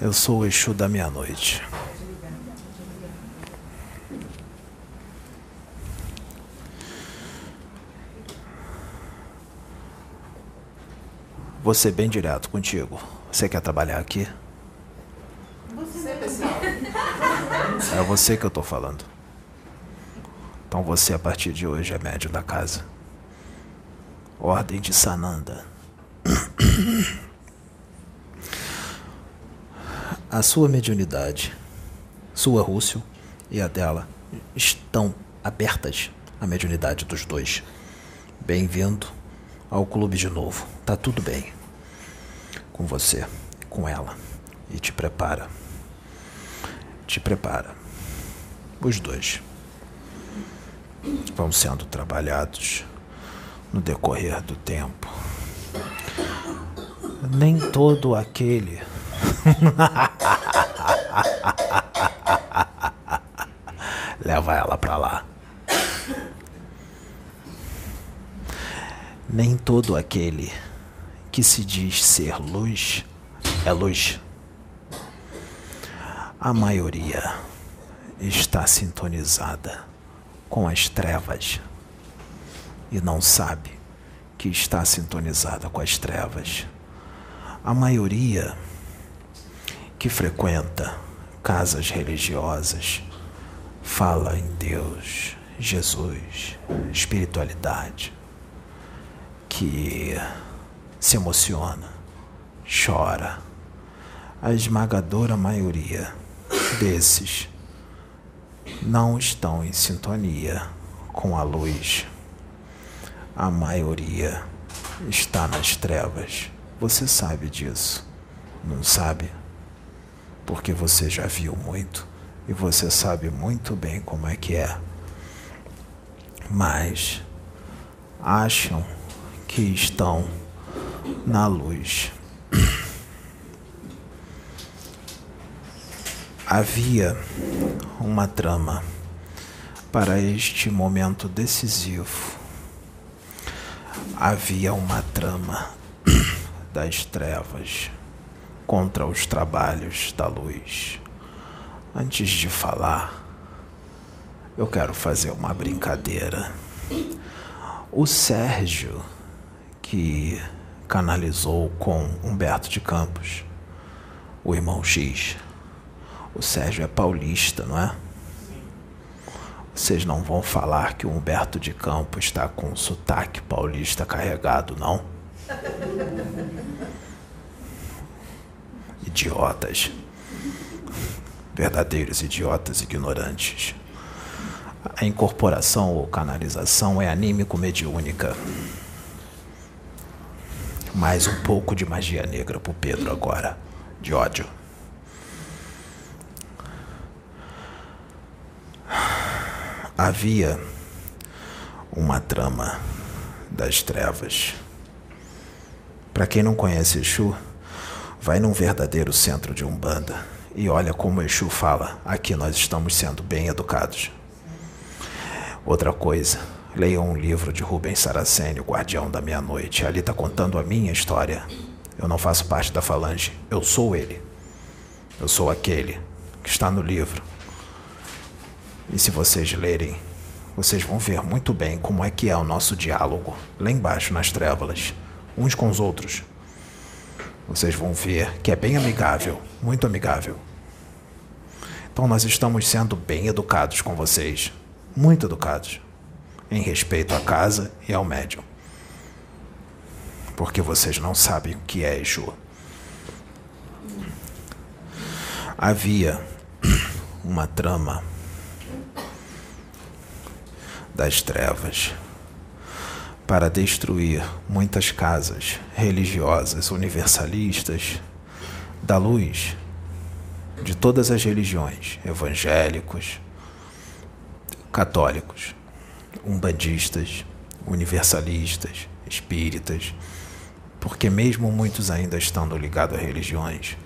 Eu sou o Exu da meia-noite. Vou ser bem direto contigo. Você quer trabalhar aqui? É você que eu tô falando. Então você, a partir de hoje, é médium da casa. Ordem de Sananda. A sua mediunidade, sua Rússio e a dela estão abertas à mediunidade dos dois. Bem-vindo ao clube de novo. Tá tudo bem com você, com ela. E te prepara. Te prepara. Os dois vão sendo trabalhados no decorrer do tempo. Nem todo aquele Ela pra lá. Nem todo aquele que se diz ser luz é luz. A maioria está sintonizada com as trevas e não sabe que está sintonizada com as trevas. A maioria que frequenta casas religiosas fala em Deus, Jesus, espiritualidade, que se emociona, chora. A esmagadora maioria desses não estão em sintonia com a luz. A maioria está nas trevas. Você sabe disso, não sabe? porque você já viu muito e você sabe muito bem como é que é. Mas acham que estão na luz. Havia uma trama para este momento decisivo. Havia uma trama das trevas contra os trabalhos da luz. Antes de falar, eu quero fazer uma brincadeira. O Sérgio, que canalizou com Humberto de Campos, o irmão X. O Sérgio é paulista, não é? Vocês não vão falar que o Humberto de Campos está com um sotaque paulista carregado, não? idiotas. Verdadeiros idiotas ignorantes. A incorporação ou canalização é anímico-mediúnica. Mais um pouco de magia negra pro Pedro agora, de ódio. Havia uma trama das trevas. Para quem não conhece Exu, Vai num verdadeiro centro de Umbanda e olha como Exu fala: aqui nós estamos sendo bem educados. Outra coisa, leia um livro de Rubens Saraceni, o Guardião da Meia-Noite. Ali está contando a minha história. Eu não faço parte da falange, eu sou ele. Eu sou aquele que está no livro. E se vocês lerem, vocês vão ver muito bem como é que é o nosso diálogo lá embaixo nas trevas, uns com os outros. Vocês vão ver que é bem amigável, muito amigável. Então nós estamos sendo bem educados com vocês, muito educados, em respeito à casa e ao médium. Porque vocês não sabem o que é Exu. Havia uma trama das trevas para destruir muitas casas religiosas universalistas da luz de todas as religiões, evangélicos, católicos, umbandistas, universalistas, espíritas, porque mesmo muitos ainda estando ligados a religiões,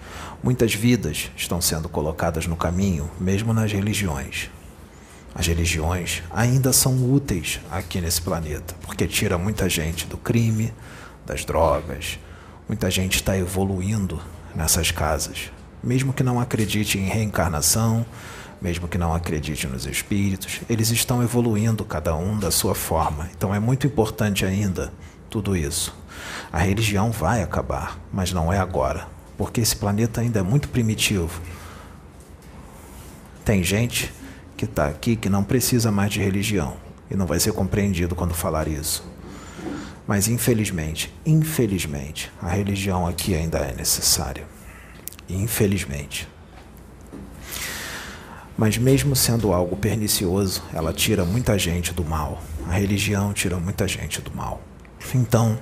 muitas vidas estão sendo colocadas no caminho, mesmo nas religiões, as religiões ainda são úteis aqui nesse planeta, porque tira muita gente do crime, das drogas. Muita gente está evoluindo nessas casas mesmo que não acredite em reencarnação, mesmo que não acredite nos espíritos, eles estão evoluindo cada um da sua forma. Então é muito importante ainda tudo isso. A religião vai acabar, mas não é agora, porque esse planeta ainda é muito primitivo. Tem gente que está aqui que não precisa mais de religião e não vai ser compreendido quando falar isso. Mas infelizmente, infelizmente, a religião aqui ainda é necessária. Infelizmente. Mas mesmo sendo algo pernicioso, ela tira muita gente do mal. A religião tira muita gente do mal. Então,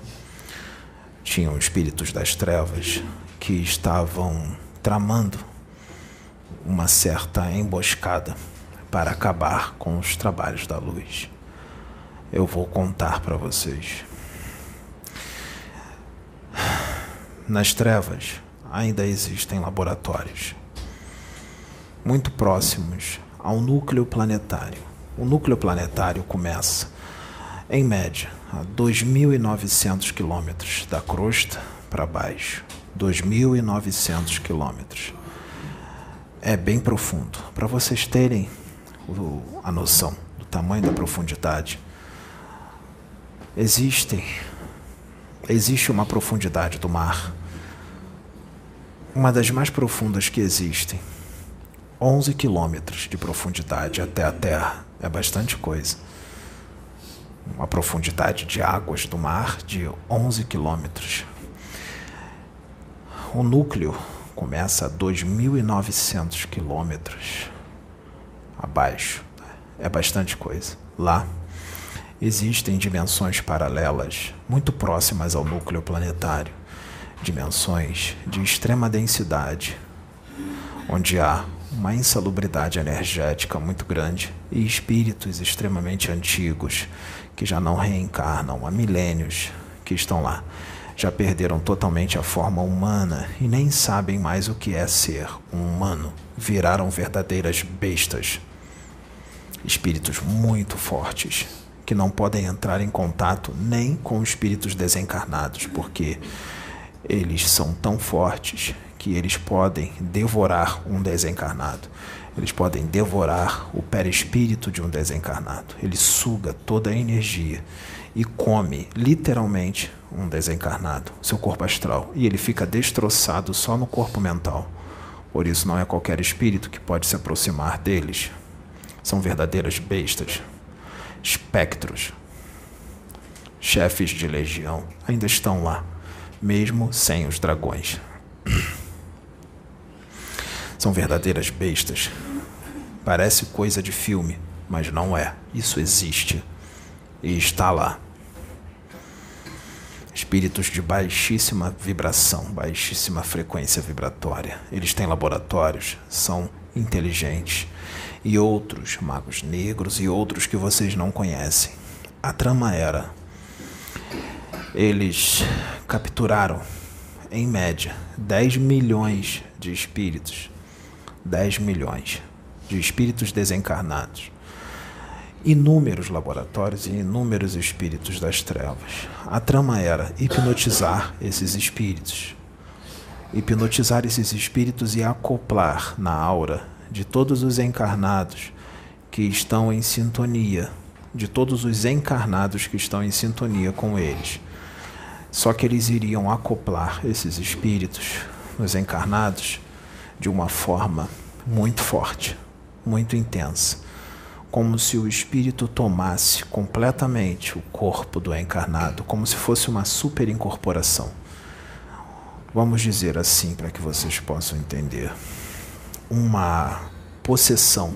tinham espíritos das trevas que estavam tramando uma certa emboscada para acabar com os trabalhos da luz. Eu vou contar para vocês. Nas trevas ainda existem laboratórios muito próximos ao núcleo planetário. O núcleo planetário começa, em média, a 2.900 quilômetros da crosta para baixo. 2.900 quilômetros. É bem profundo. Para vocês terem a noção do tamanho da profundidade, existem existe uma profundidade do mar, uma das mais profundas que existem, 11 quilômetros de profundidade até a Terra. É bastante coisa. Uma profundidade de águas do mar de 11 quilômetros. O núcleo começa a 2.900 quilômetros abaixo. É bastante coisa. Lá existem dimensões paralelas muito próximas ao núcleo planetário dimensões de extrema densidade, onde há uma insalubridade energética muito grande e espíritos extremamente antigos que já não reencarnam há milênios que estão lá. Já perderam totalmente a forma humana e nem sabem mais o que é ser um humano. Viraram verdadeiras bestas. Espíritos muito fortes que não podem entrar em contato nem com espíritos desencarnados, porque eles são tão fortes que eles podem devorar um desencarnado. Eles podem devorar o perispírito de um desencarnado. Ele suga toda a energia e come literalmente um desencarnado, seu corpo astral, e ele fica destroçado só no corpo mental. Por isso não é qualquer espírito que pode se aproximar deles. São verdadeiras bestas, espectros, chefes de legião, ainda estão lá, mesmo sem os dragões. São verdadeiras bestas. Parece coisa de filme, mas não é. Isso existe. E está lá. Espíritos de baixíssima vibração, baixíssima frequência vibratória. Eles têm laboratórios, são inteligentes. E outros, magos negros e outros que vocês não conhecem. A trama era: eles capturaram, em média, 10 milhões de espíritos 10 milhões de espíritos desencarnados, inúmeros laboratórios e inúmeros espíritos das trevas. A trama era hipnotizar esses espíritos. Hipnotizar esses espíritos e acoplar na aura de todos os encarnados que estão em sintonia, de todos os encarnados que estão em sintonia com eles. Só que eles iriam acoplar esses espíritos nos encarnados de uma forma muito forte, muito intensa, como se o espírito tomasse completamente o corpo do encarnado, como se fosse uma superincorporação. Vamos dizer assim para que vocês possam entender. Uma possessão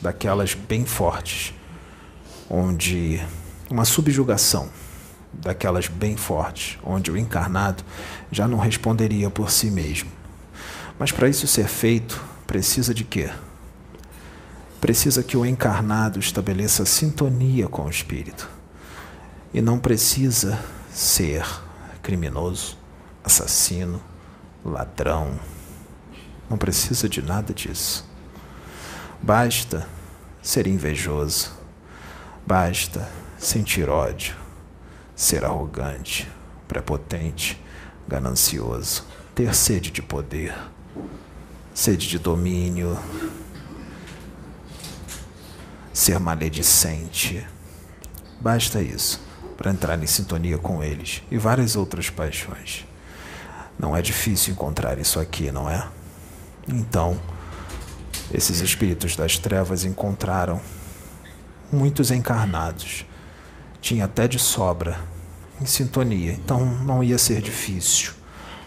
daquelas bem fortes, onde uma subjugação daquelas bem fortes, onde o encarnado já não responderia por si mesmo mas para isso ser feito, precisa de quê? Precisa que o encarnado estabeleça sintonia com o espírito. E não precisa ser criminoso, assassino, ladrão. Não precisa de nada disso. Basta ser invejoso. Basta sentir ódio, ser arrogante, prepotente, ganancioso, ter sede de poder sede de domínio, ser maledicente. Basta isso para entrar em sintonia com eles e várias outras paixões. Não é difícil encontrar isso aqui, não é? Então, esses espíritos das trevas encontraram muitos encarnados. Tinha até de sobra, em sintonia. Então, não ia ser difícil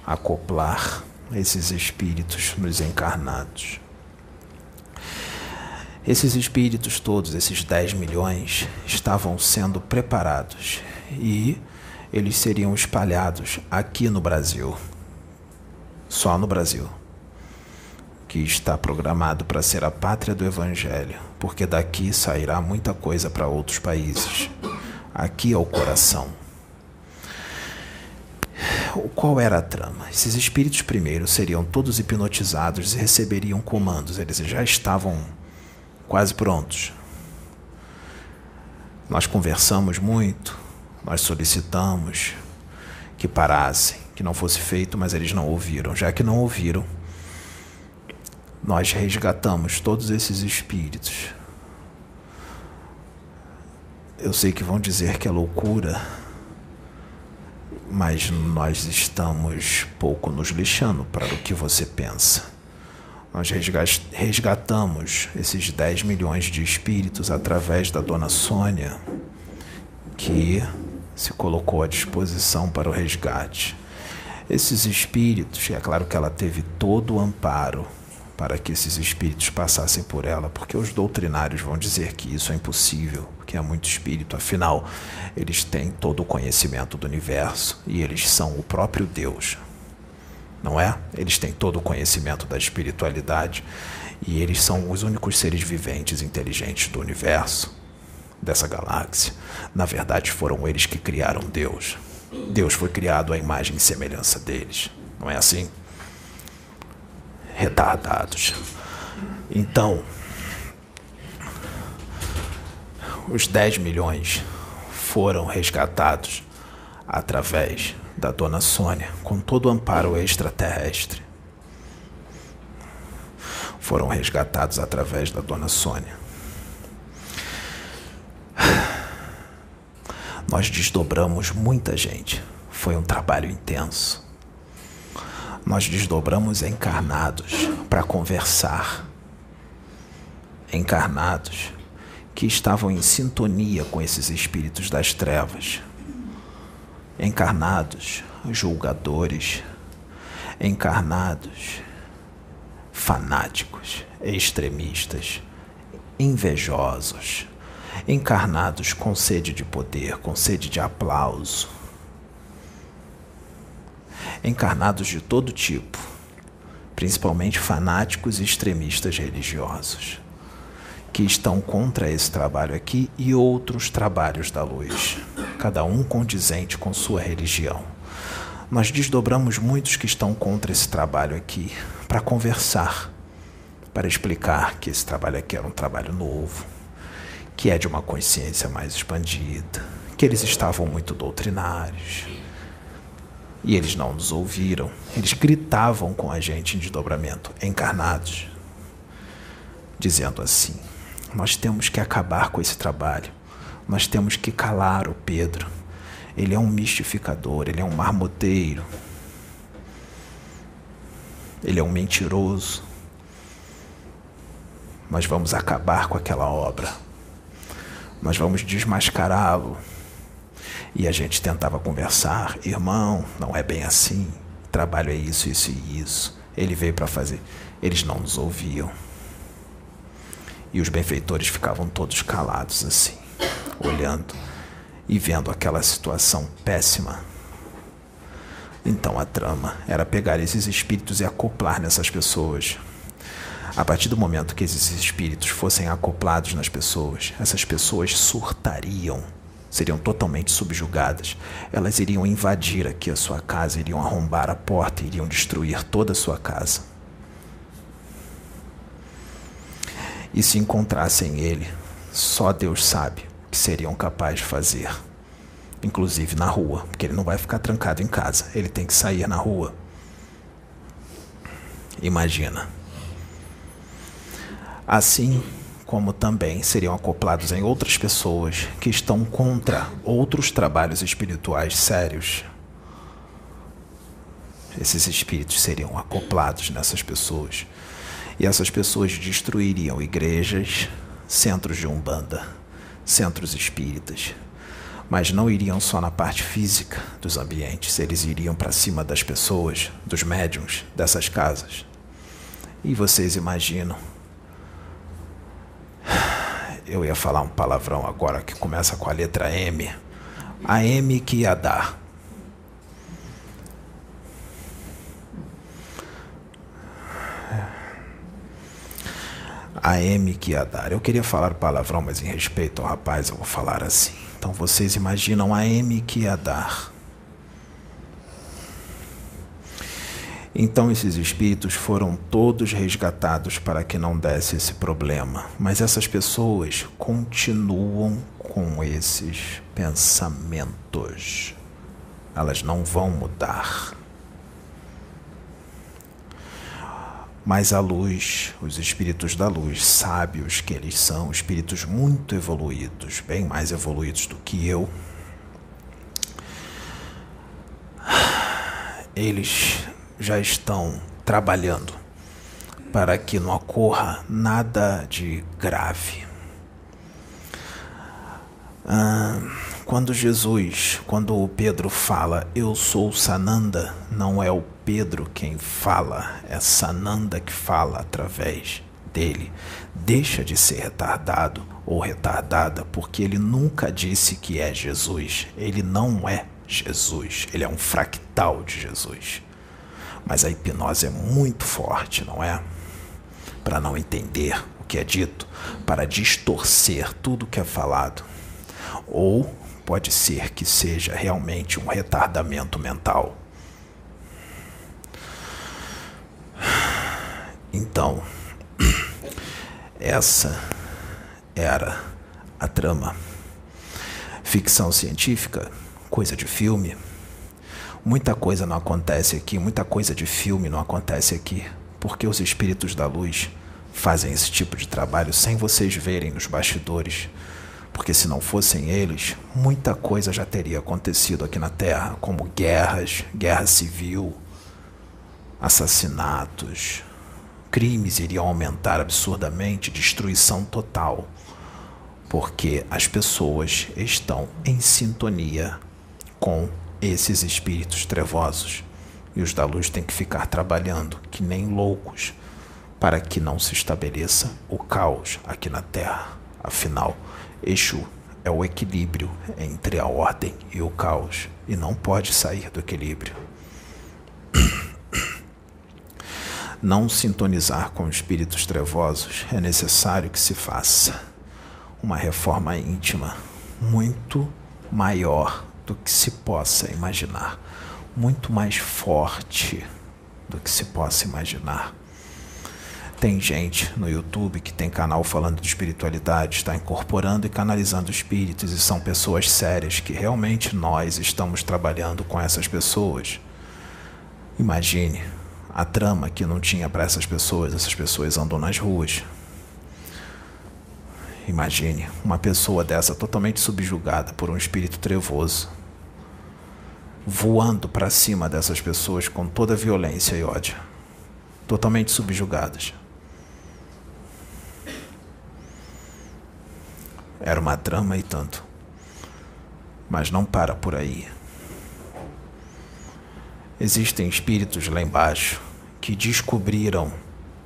acoplar esses espíritos nos encarnados. Esses espíritos todos, esses 10 milhões, estavam sendo preparados e eles seriam espalhados aqui no Brasil. Só no Brasil. Que está programado para ser a pátria do Evangelho, porque daqui sairá muita coisa para outros países. Aqui é o coração. Qual era a trama? Esses espíritos primeiro seriam todos hipnotizados e receberiam comandos. Eles já estavam quase prontos. Nós conversamos muito, nós solicitamos que parassem, que não fosse feito, mas eles não ouviram. Já que não ouviram, nós resgatamos todos esses espíritos. Eu sei que vão dizer que é loucura, mas nós estamos pouco nos lixando para o que você pensa. Nós resgatamos esses 10 milhões de espíritos através da dona Sônia, que se colocou à disposição para o resgate. Esses espíritos, é claro que ela teve todo o amparo para que esses espíritos passassem por ela, porque os doutrinários vão dizer que isso é impossível, que é muito espírito, afinal, eles têm todo o conhecimento do universo e eles são o próprio Deus não é? Eles têm todo o conhecimento da espiritualidade e eles são os únicos seres viventes inteligentes do universo, dessa galáxia. Na verdade, foram eles que criaram Deus. Deus foi criado à imagem e semelhança deles, não é assim? Retardados. Então, os 10 milhões foram resgatados através da dona Sônia, com todo o amparo extraterrestre. Foram resgatados através da dona Sônia. Nós desdobramos muita gente. Foi um trabalho intenso. Nós desdobramos encarnados para conversar. Encarnados que estavam em sintonia com esses espíritos das trevas. Encarnados julgadores, encarnados fanáticos, extremistas, invejosos, encarnados com sede de poder, com sede de aplauso, encarnados de todo tipo, principalmente fanáticos e extremistas religiosos, que estão contra esse trabalho aqui e outros trabalhos da luz cada um condizente com sua religião. Nós desdobramos muitos que estão contra esse trabalho aqui para conversar, para explicar que esse trabalho aqui era um trabalho novo, que é de uma consciência mais expandida, que eles estavam muito doutrinários. E eles não nos ouviram, eles gritavam com a gente em desdobramento, encarnados, dizendo assim: Nós temos que acabar com esse trabalho. Nós temos que calar o Pedro. Ele é um mistificador, ele é um marmoteiro. Ele é um mentiroso. Nós vamos acabar com aquela obra. Nós vamos desmascará-lo. E a gente tentava conversar, irmão, não é bem assim. Trabalho é isso, isso e isso. Ele veio para fazer. Eles não nos ouviam. E os benfeitores ficavam todos calados assim olhando e vendo aquela situação péssima. Então a trama era pegar esses espíritos e acoplar nessas pessoas. A partir do momento que esses espíritos fossem acoplados nas pessoas, essas pessoas surtariam, seriam totalmente subjugadas. Elas iriam invadir aqui a sua casa, iriam arrombar a porta, iriam destruir toda a sua casa. E se encontrassem ele, só Deus sabe que seriam capazes de fazer, inclusive na rua, porque ele não vai ficar trancado em casa, ele tem que sair na rua. Imagina, Assim como também seriam acoplados em outras pessoas que estão contra outros trabalhos espirituais sérios. Esses espíritos seriam acoplados nessas pessoas. E essas pessoas destruiriam igrejas, centros de umbanda, centros espíritas. Mas não iriam só na parte física dos ambientes, eles iriam para cima das pessoas, dos médiums dessas casas. E vocês imaginam eu ia falar um palavrão agora que começa com a letra M. A M que ia dar. A M que ia dar. Eu queria falar palavrão, mas em respeito ao rapaz eu vou falar assim. Então vocês imaginam a M que ia dar. Então esses espíritos foram todos resgatados para que não desse esse problema. Mas essas pessoas continuam com esses pensamentos. Elas não vão mudar. Mas a luz, os espíritos da luz, sábios que eles são, espíritos muito evoluídos, bem mais evoluídos do que eu, eles já estão trabalhando para que não ocorra nada de grave. Ah, quando Jesus, quando o Pedro fala, Eu sou Sananda, não é o Pedro quem fala, é Sananda que fala através dele. Deixa de ser retardado ou retardada, porque ele nunca disse que é Jesus. Ele não é Jesus, ele é um fractal de Jesus. Mas a hipnose é muito forte, não é? Para não entender o que é dito, para distorcer tudo o que é falado. Ou pode ser que seja realmente um retardamento mental. Então, essa era a trama. Ficção científica, coisa de filme Muita coisa não acontece aqui, muita coisa de filme não acontece aqui, porque os espíritos da luz fazem esse tipo de trabalho sem vocês verem nos bastidores. Porque se não fossem eles, muita coisa já teria acontecido aqui na Terra, como guerras, guerra civil, assassinatos, crimes iriam aumentar absurdamente, destruição total, porque as pessoas estão em sintonia com esses espíritos trevosos. E os da luz têm que ficar trabalhando que nem loucos para que não se estabeleça o caos aqui na Terra. Afinal, Exu é o equilíbrio entre a ordem e o caos e não pode sair do equilíbrio. Não sintonizar com espíritos trevosos é necessário que se faça uma reforma íntima muito maior do que se possa imaginar, muito mais forte do que se possa imaginar. Tem gente no YouTube que tem canal falando de espiritualidade, está incorporando e canalizando espíritos, e são pessoas sérias que realmente nós estamos trabalhando com essas pessoas. Imagine a trama que não tinha para essas pessoas, essas pessoas andam nas ruas, Imagine uma pessoa dessa totalmente subjugada por um espírito trevoso, voando para cima dessas pessoas com toda violência e ódio, totalmente subjugadas. Era uma trama e tanto. Mas não para por aí. Existem espíritos lá embaixo que descobriram,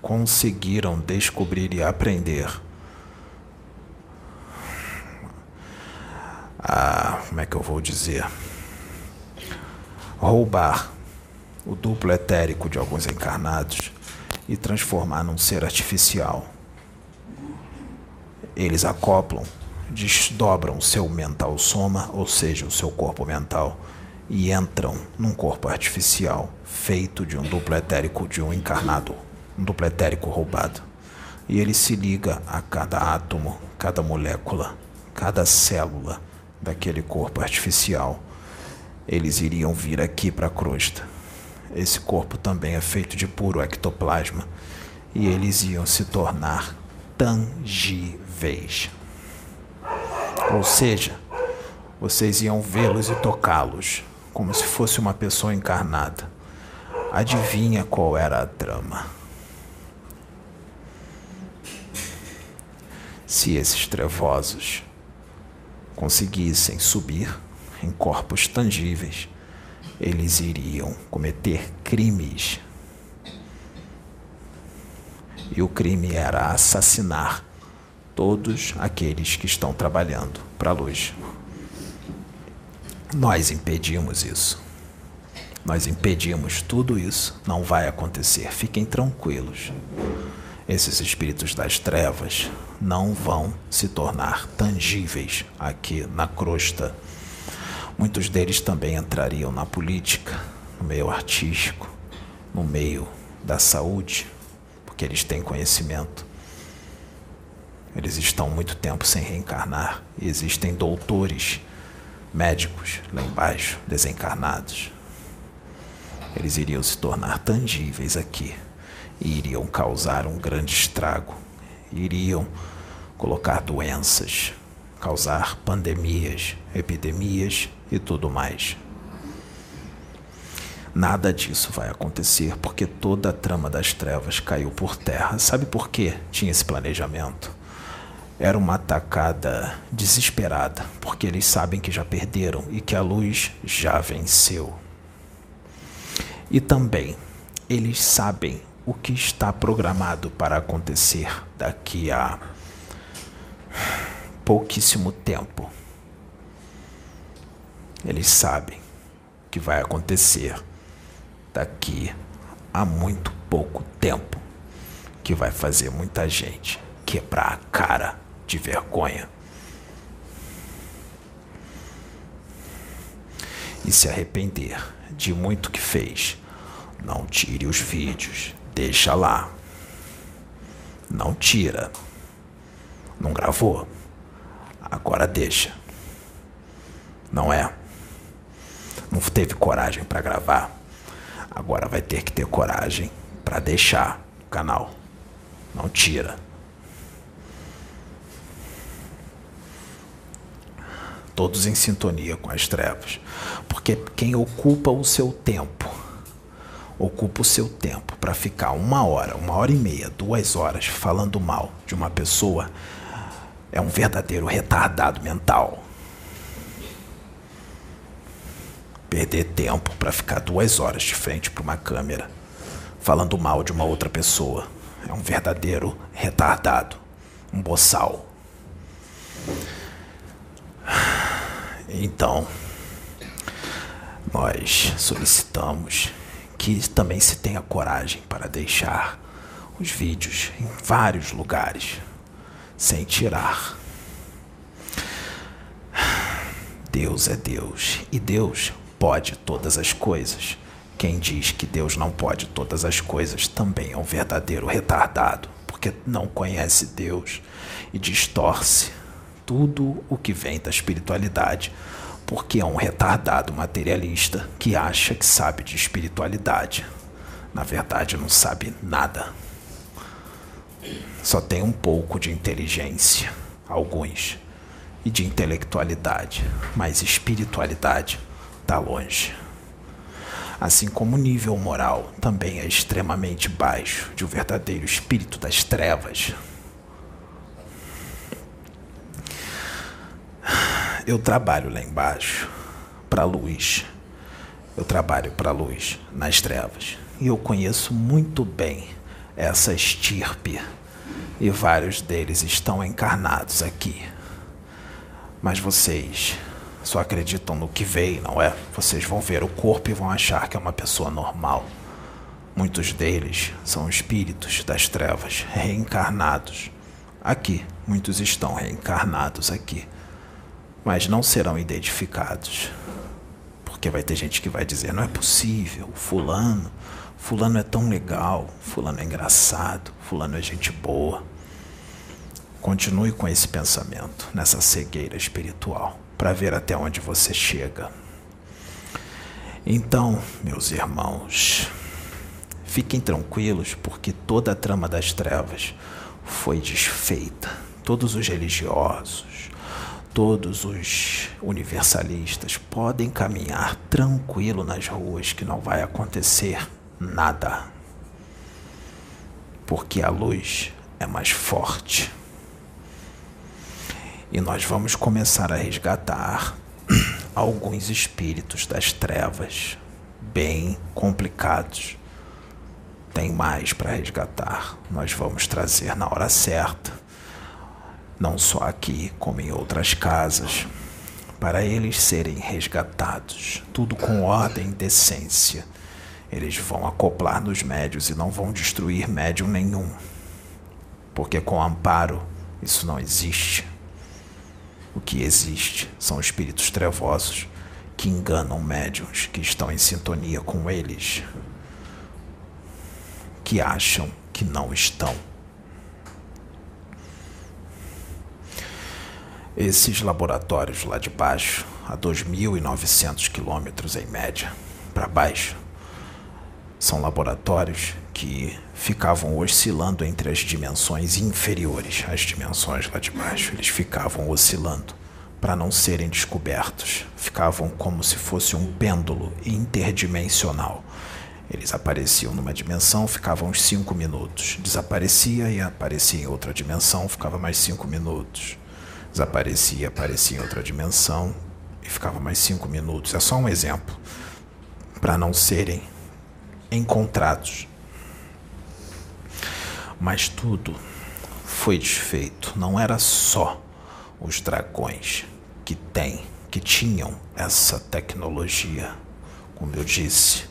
conseguiram descobrir e aprender como é que eu vou dizer? Roubar o duplo etérico de alguns encarnados e transformar num ser artificial. Eles acoplam, desdobram o seu mental soma, ou seja, o seu corpo mental, e entram num corpo artificial feito de um duplo etérico de um encarnado, um duplo etérico roubado. E ele se liga a cada átomo, cada molécula, cada célula daquele corpo artificial, eles iriam vir aqui para a crosta. Esse corpo também é feito de puro ectoplasma e eles iam se tornar tangíveis. Ou seja, vocês iam vê-los e tocá-los, como se fosse uma pessoa encarnada. Adivinha qual era a trama? Se esses trevosos conseguissem subir em corpos tangíveis, eles iriam cometer crimes. E o crime era assassinar todos aqueles que estão trabalhando para a luz. Nós impedimos isso. Nós impedimos tudo isso. Não vai acontecer. Fiquem tranquilos. Esses espíritos das trevas não vão se tornar tangíveis aqui na crosta. Muitos deles também entrariam na política, no meio artístico, no meio da saúde, porque eles têm conhecimento. Eles estão muito tempo sem reencarnar e existem doutores médicos lá embaixo, desencarnados. Eles iriam se tornar tangíveis aqui iriam causar um grande estrago, iriam colocar doenças, causar pandemias, epidemias e tudo mais. Nada disso vai acontecer porque toda a trama das trevas caiu por terra. Sabe por que tinha esse planejamento? Era uma atacada desesperada, porque eles sabem que já perderam e que a luz já venceu. E também eles sabem o que está programado para acontecer daqui a pouquíssimo tempo. Eles sabem o que vai acontecer daqui a muito pouco tempo, que vai fazer muita gente quebrar a cara de vergonha. E se arrepender de muito que fez. Não tire os vídeos, deixa lá. Não tira. Não gravou? Agora deixa. Não é? Não teve coragem para gravar? Agora vai ter que ter coragem para deixar o canal. Não tira. todos em sintonia com as trevas. Porque quem ocupa o seu tempo, ocupa o seu tempo para ficar uma hora, uma hora e meia, duas horas falando mal de uma pessoa, é um verdadeiro retardado mental. Perder tempo para ficar duas horas de frente para uma câmera falando mal de uma outra pessoa é um verdadeiro retardado, um boçal. Então, nós solicitamos que também se tenha coragem para deixar os vídeos em vários lugares sem tirar. Deus é Deus e Deus pode todas as coisas. Quem diz que Deus não pode todas as coisas também é um verdadeiro retardado, porque não conhece Deus e distorce tudo o que vem da espiritualidade, porque é um retardado materialista que acha que sabe de espiritualidade. Na verdade, não sabe nada. Só tem um pouco de inteligência, alguns, e de intelectualidade, mas espiritualidade está longe. Assim como o nível moral também é extremamente baixo de um verdadeiro espírito das trevas, eu trabalho lá embaixo para a luz. Eu trabalho para a luz nas trevas. E eu conheço muito bem essa estirpe. E vários deles estão encarnados aqui. Mas vocês só acreditam no que veio, não é? Vocês vão ver o corpo e vão achar que é uma pessoa normal. Muitos deles são espíritos das trevas reencarnados. Aqui, muitos estão reencarnados aqui mas não serão identificados. Porque vai ter gente que vai dizer: não é possível, Fulano, Fulano é tão legal, Fulano é engraçado, Fulano é gente boa. Continue com esse pensamento, nessa cegueira espiritual, para ver até onde você chega. Então, meus irmãos, fiquem tranquilos, porque toda a trama das trevas foi desfeita. Todos os religiosos, todos os universalistas podem caminhar tranquilo nas ruas que não vai acontecer nada. Porque a luz é mais forte. E nós vamos começar a resgatar alguns espíritos das trevas bem complicados. Tem mais para resgatar. Nós vamos trazer na hora certa. Não só aqui, como em outras casas, para eles serem resgatados, tudo com ordem e decência. Eles vão acoplar nos médios e não vão destruir médium nenhum. Porque com amparo isso não existe. O que existe são espíritos trevosos que enganam médiums que estão em sintonia com eles, que acham que não estão. Esses laboratórios lá de baixo, a 2.900 quilômetros em média para baixo, são laboratórios que ficavam oscilando entre as dimensões inferiores, as dimensões lá de baixo. Eles ficavam oscilando para não serem descobertos. Ficavam como se fosse um pêndulo interdimensional. Eles apareciam numa dimensão, ficavam uns cinco minutos. Desaparecia e aparecia em outra dimensão, ficava mais cinco minutos. Desaparecia, aparecia em outra dimensão e ficava mais cinco minutos. É só um exemplo para não serem encontrados. Mas tudo foi desfeito. Não era só os dragões que têm, que tinham essa tecnologia. Como eu disse,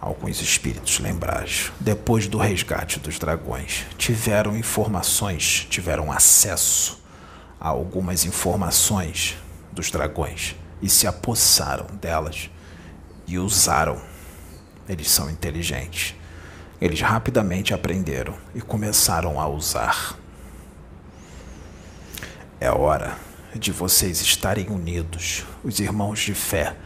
alguns espíritos lembrados, depois do resgate dos dragões, tiveram informações, tiveram acesso algumas informações dos dragões e se apossaram delas e usaram eles são inteligentes. Eles rapidamente aprenderam e começaram a usar. É hora de vocês estarem unidos, os irmãos de fé,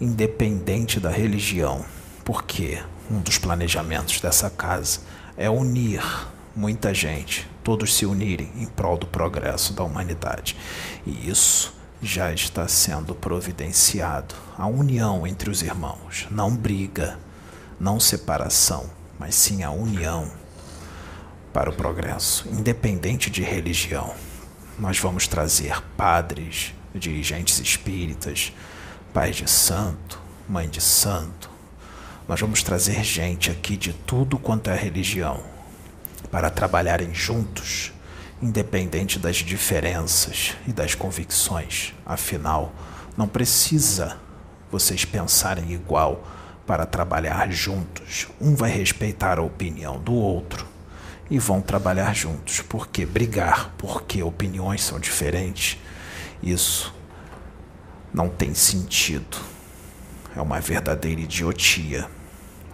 independente da religião, porque um dos planejamentos dessa casa é unir muita gente, todos se unirem em prol do progresso da humanidade. E isso já está sendo providenciado a união entre os irmãos, não briga não separação, mas sim a união para o progresso, independente de religião. Nós vamos trazer padres, dirigentes espíritas, pais de santo, mãe de santo. Nós vamos trazer gente aqui de tudo quanto é religião para trabalharem juntos, independente das diferenças e das convicções. Afinal, não precisa vocês pensarem igual para trabalhar juntos. Um vai respeitar a opinião do outro e vão trabalhar juntos. Porque brigar porque opiniões são diferentes, isso não tem sentido. É uma verdadeira idiotia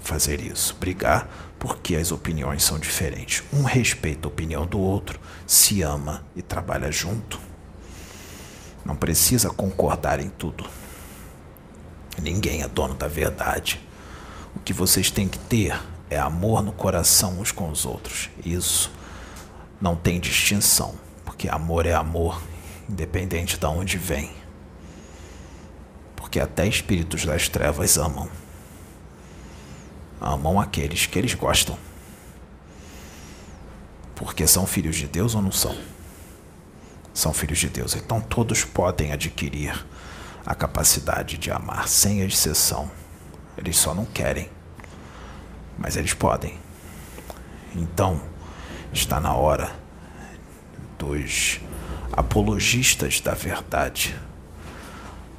fazer isso. Brigar porque as opiniões são diferentes. Um respeita a opinião do outro, se ama e trabalha junto. Não precisa concordar em tudo. Ninguém é dono da verdade. O que vocês têm que ter é amor no coração uns com os outros. Isso não tem distinção, porque amor é amor, independente de onde vem. Porque até espíritos das trevas amam. Amam aqueles que eles gostam. Porque são filhos de Deus ou não são? São filhos de Deus. Então todos podem adquirir a capacidade de amar, sem exceção. Eles só não querem. Mas eles podem. Então, está na hora dos apologistas da verdade,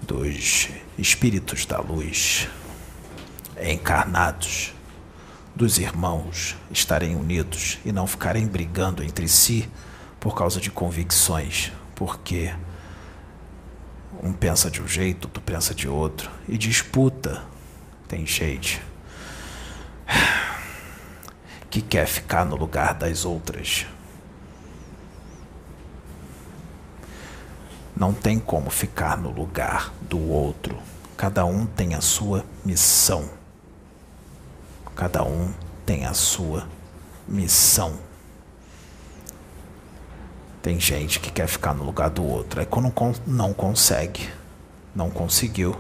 dos espíritos da luz, encarnados, dos irmãos estarem unidos e não ficarem brigando entre si por causa de convicções, porque um pensa de um jeito, outro pensa de outro, e disputa. Tem gente que quer ficar no lugar das outras. Não tem como ficar no lugar do outro. Cada um tem a sua missão. Cada um tem a sua missão. Tem gente que quer ficar no lugar do outro. Aí quando não consegue, não conseguiu,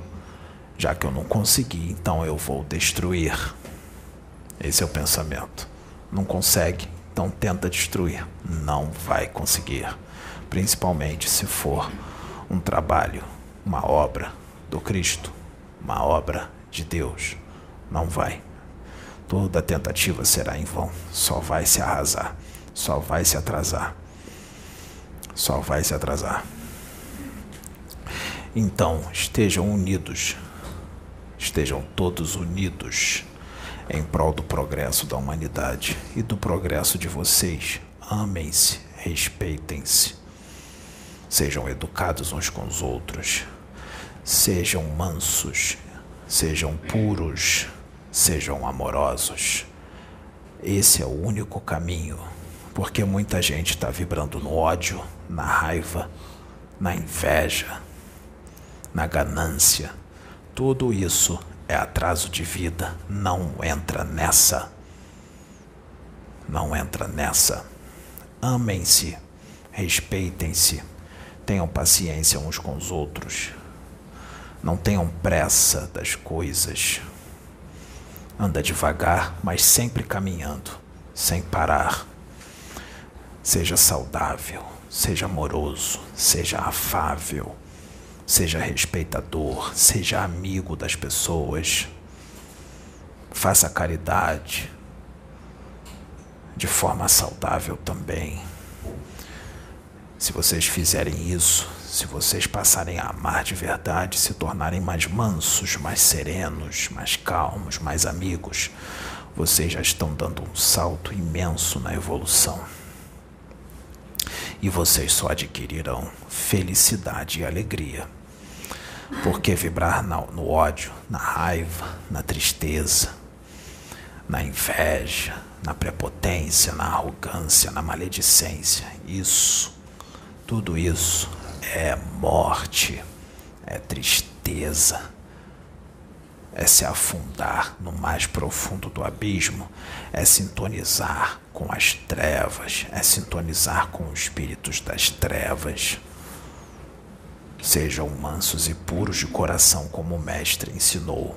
já que eu não consegui, então eu vou destruir. Esse é o pensamento. Não consegue, então tenta destruir. Não vai conseguir. Principalmente se for um trabalho, uma obra do Cristo, uma obra de Deus. Não vai. Toda tentativa será em vão. Só vai se arrasar. Só vai se atrasar. Só vai se atrasar. Então, estejam unidos. Estejam todos unidos em prol do progresso da humanidade e do progresso de vocês. Amem-se, respeitem-se. Sejam educados uns com os outros. Sejam mansos, sejam puros, sejam amorosos. Esse é o único caminho, porque muita gente está vibrando no ódio, na raiva, na inveja, na ganância. Tudo isso é atraso de vida. Não entra nessa. Não entra nessa. Amem-se, respeitem-se, tenham paciência uns com os outros. Não tenham pressa das coisas. Anda devagar, mas sempre caminhando, sem parar. Seja saudável, seja amoroso, seja afável Seja respeitador, seja amigo das pessoas. Faça caridade de forma saudável também. Se vocês fizerem isso, se vocês passarem a amar de verdade, se tornarem mais mansos, mais serenos, mais calmos, mais amigos, vocês já estão dando um salto imenso na evolução. E vocês só adquirirão felicidade e alegria. Porque vibrar no ódio, na raiva, na tristeza, na inveja, na prepotência, na arrogância, na maledicência, isso, tudo isso é morte, é tristeza, é se afundar no mais profundo do abismo, é sintonizar com as trevas, é sintonizar com os espíritos das trevas. Sejam mansos e puros de coração, como o Mestre ensinou.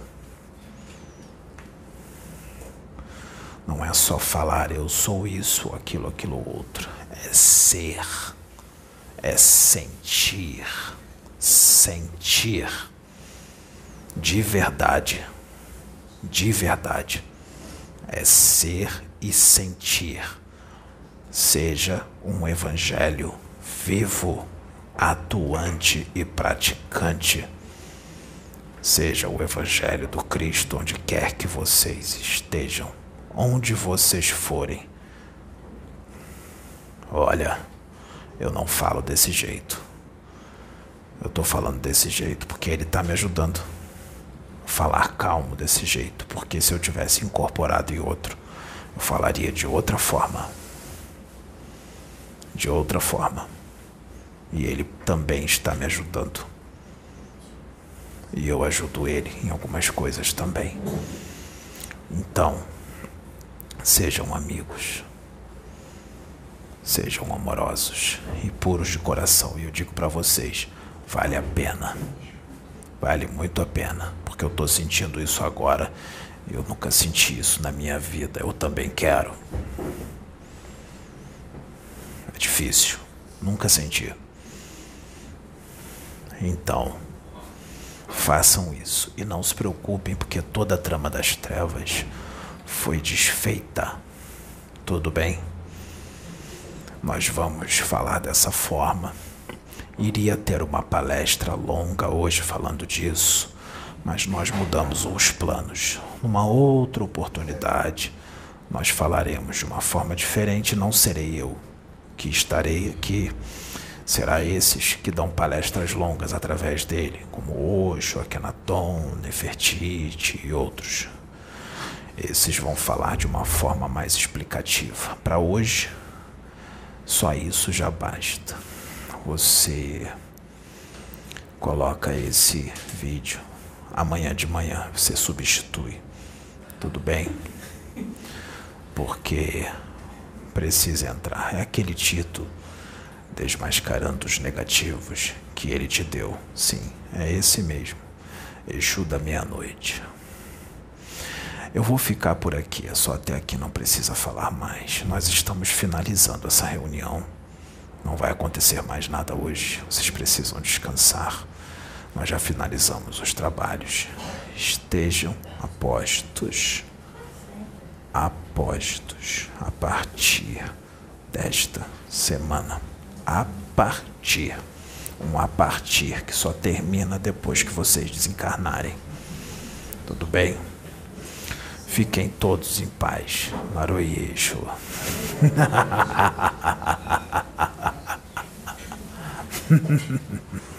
Não é só falar eu sou isso, aquilo, aquilo outro. É ser. É sentir. Sentir. De verdade. De verdade. É ser e sentir. Seja um evangelho vivo atuante e praticante. Seja o Evangelho do Cristo onde quer que vocês estejam, onde vocês forem. Olha, eu não falo desse jeito. Eu estou falando desse jeito porque ele está me ajudando. Falar calmo desse jeito, porque se eu tivesse incorporado em outro, eu falaria de outra forma. De outra forma. E ele também está me ajudando. E eu ajudo ele em algumas coisas também. Então, sejam amigos. Sejam amorosos e puros de coração. E eu digo para vocês, vale a pena. Vale muito a pena, porque eu estou sentindo isso agora. Eu nunca senti isso na minha vida. Eu também quero. É difícil. Nunca senti. Então, façam isso e não se preocupem, porque toda a trama das trevas foi desfeita. Tudo bem? Nós vamos falar dessa forma. Iria ter uma palestra longa hoje falando disso, mas nós mudamos os planos. Numa outra oportunidade, nós falaremos de uma forma diferente. Não serei eu que estarei aqui será esses que dão palestras longas através dele, como Osho, Akhenaton, Nefertiti e outros. Esses vão falar de uma forma mais explicativa. Para hoje, só isso já basta. Você coloca esse vídeo amanhã de manhã, você substitui. Tudo bem? Porque precisa entrar. É aquele título desmascarando os negativos que ele te deu. Sim, é esse mesmo. Exu da meia-noite. Eu vou ficar por aqui, é só até aqui não precisa falar mais. Nós estamos finalizando essa reunião. Não vai acontecer mais nada hoje. Vocês precisam descansar. Nós já finalizamos os trabalhos. Estejam apostos. Apostos a partir desta semana. A partir. Um a partir que só termina depois que vocês desencarnarem. Tudo bem? Fiquem todos em paz. Naroyeixo.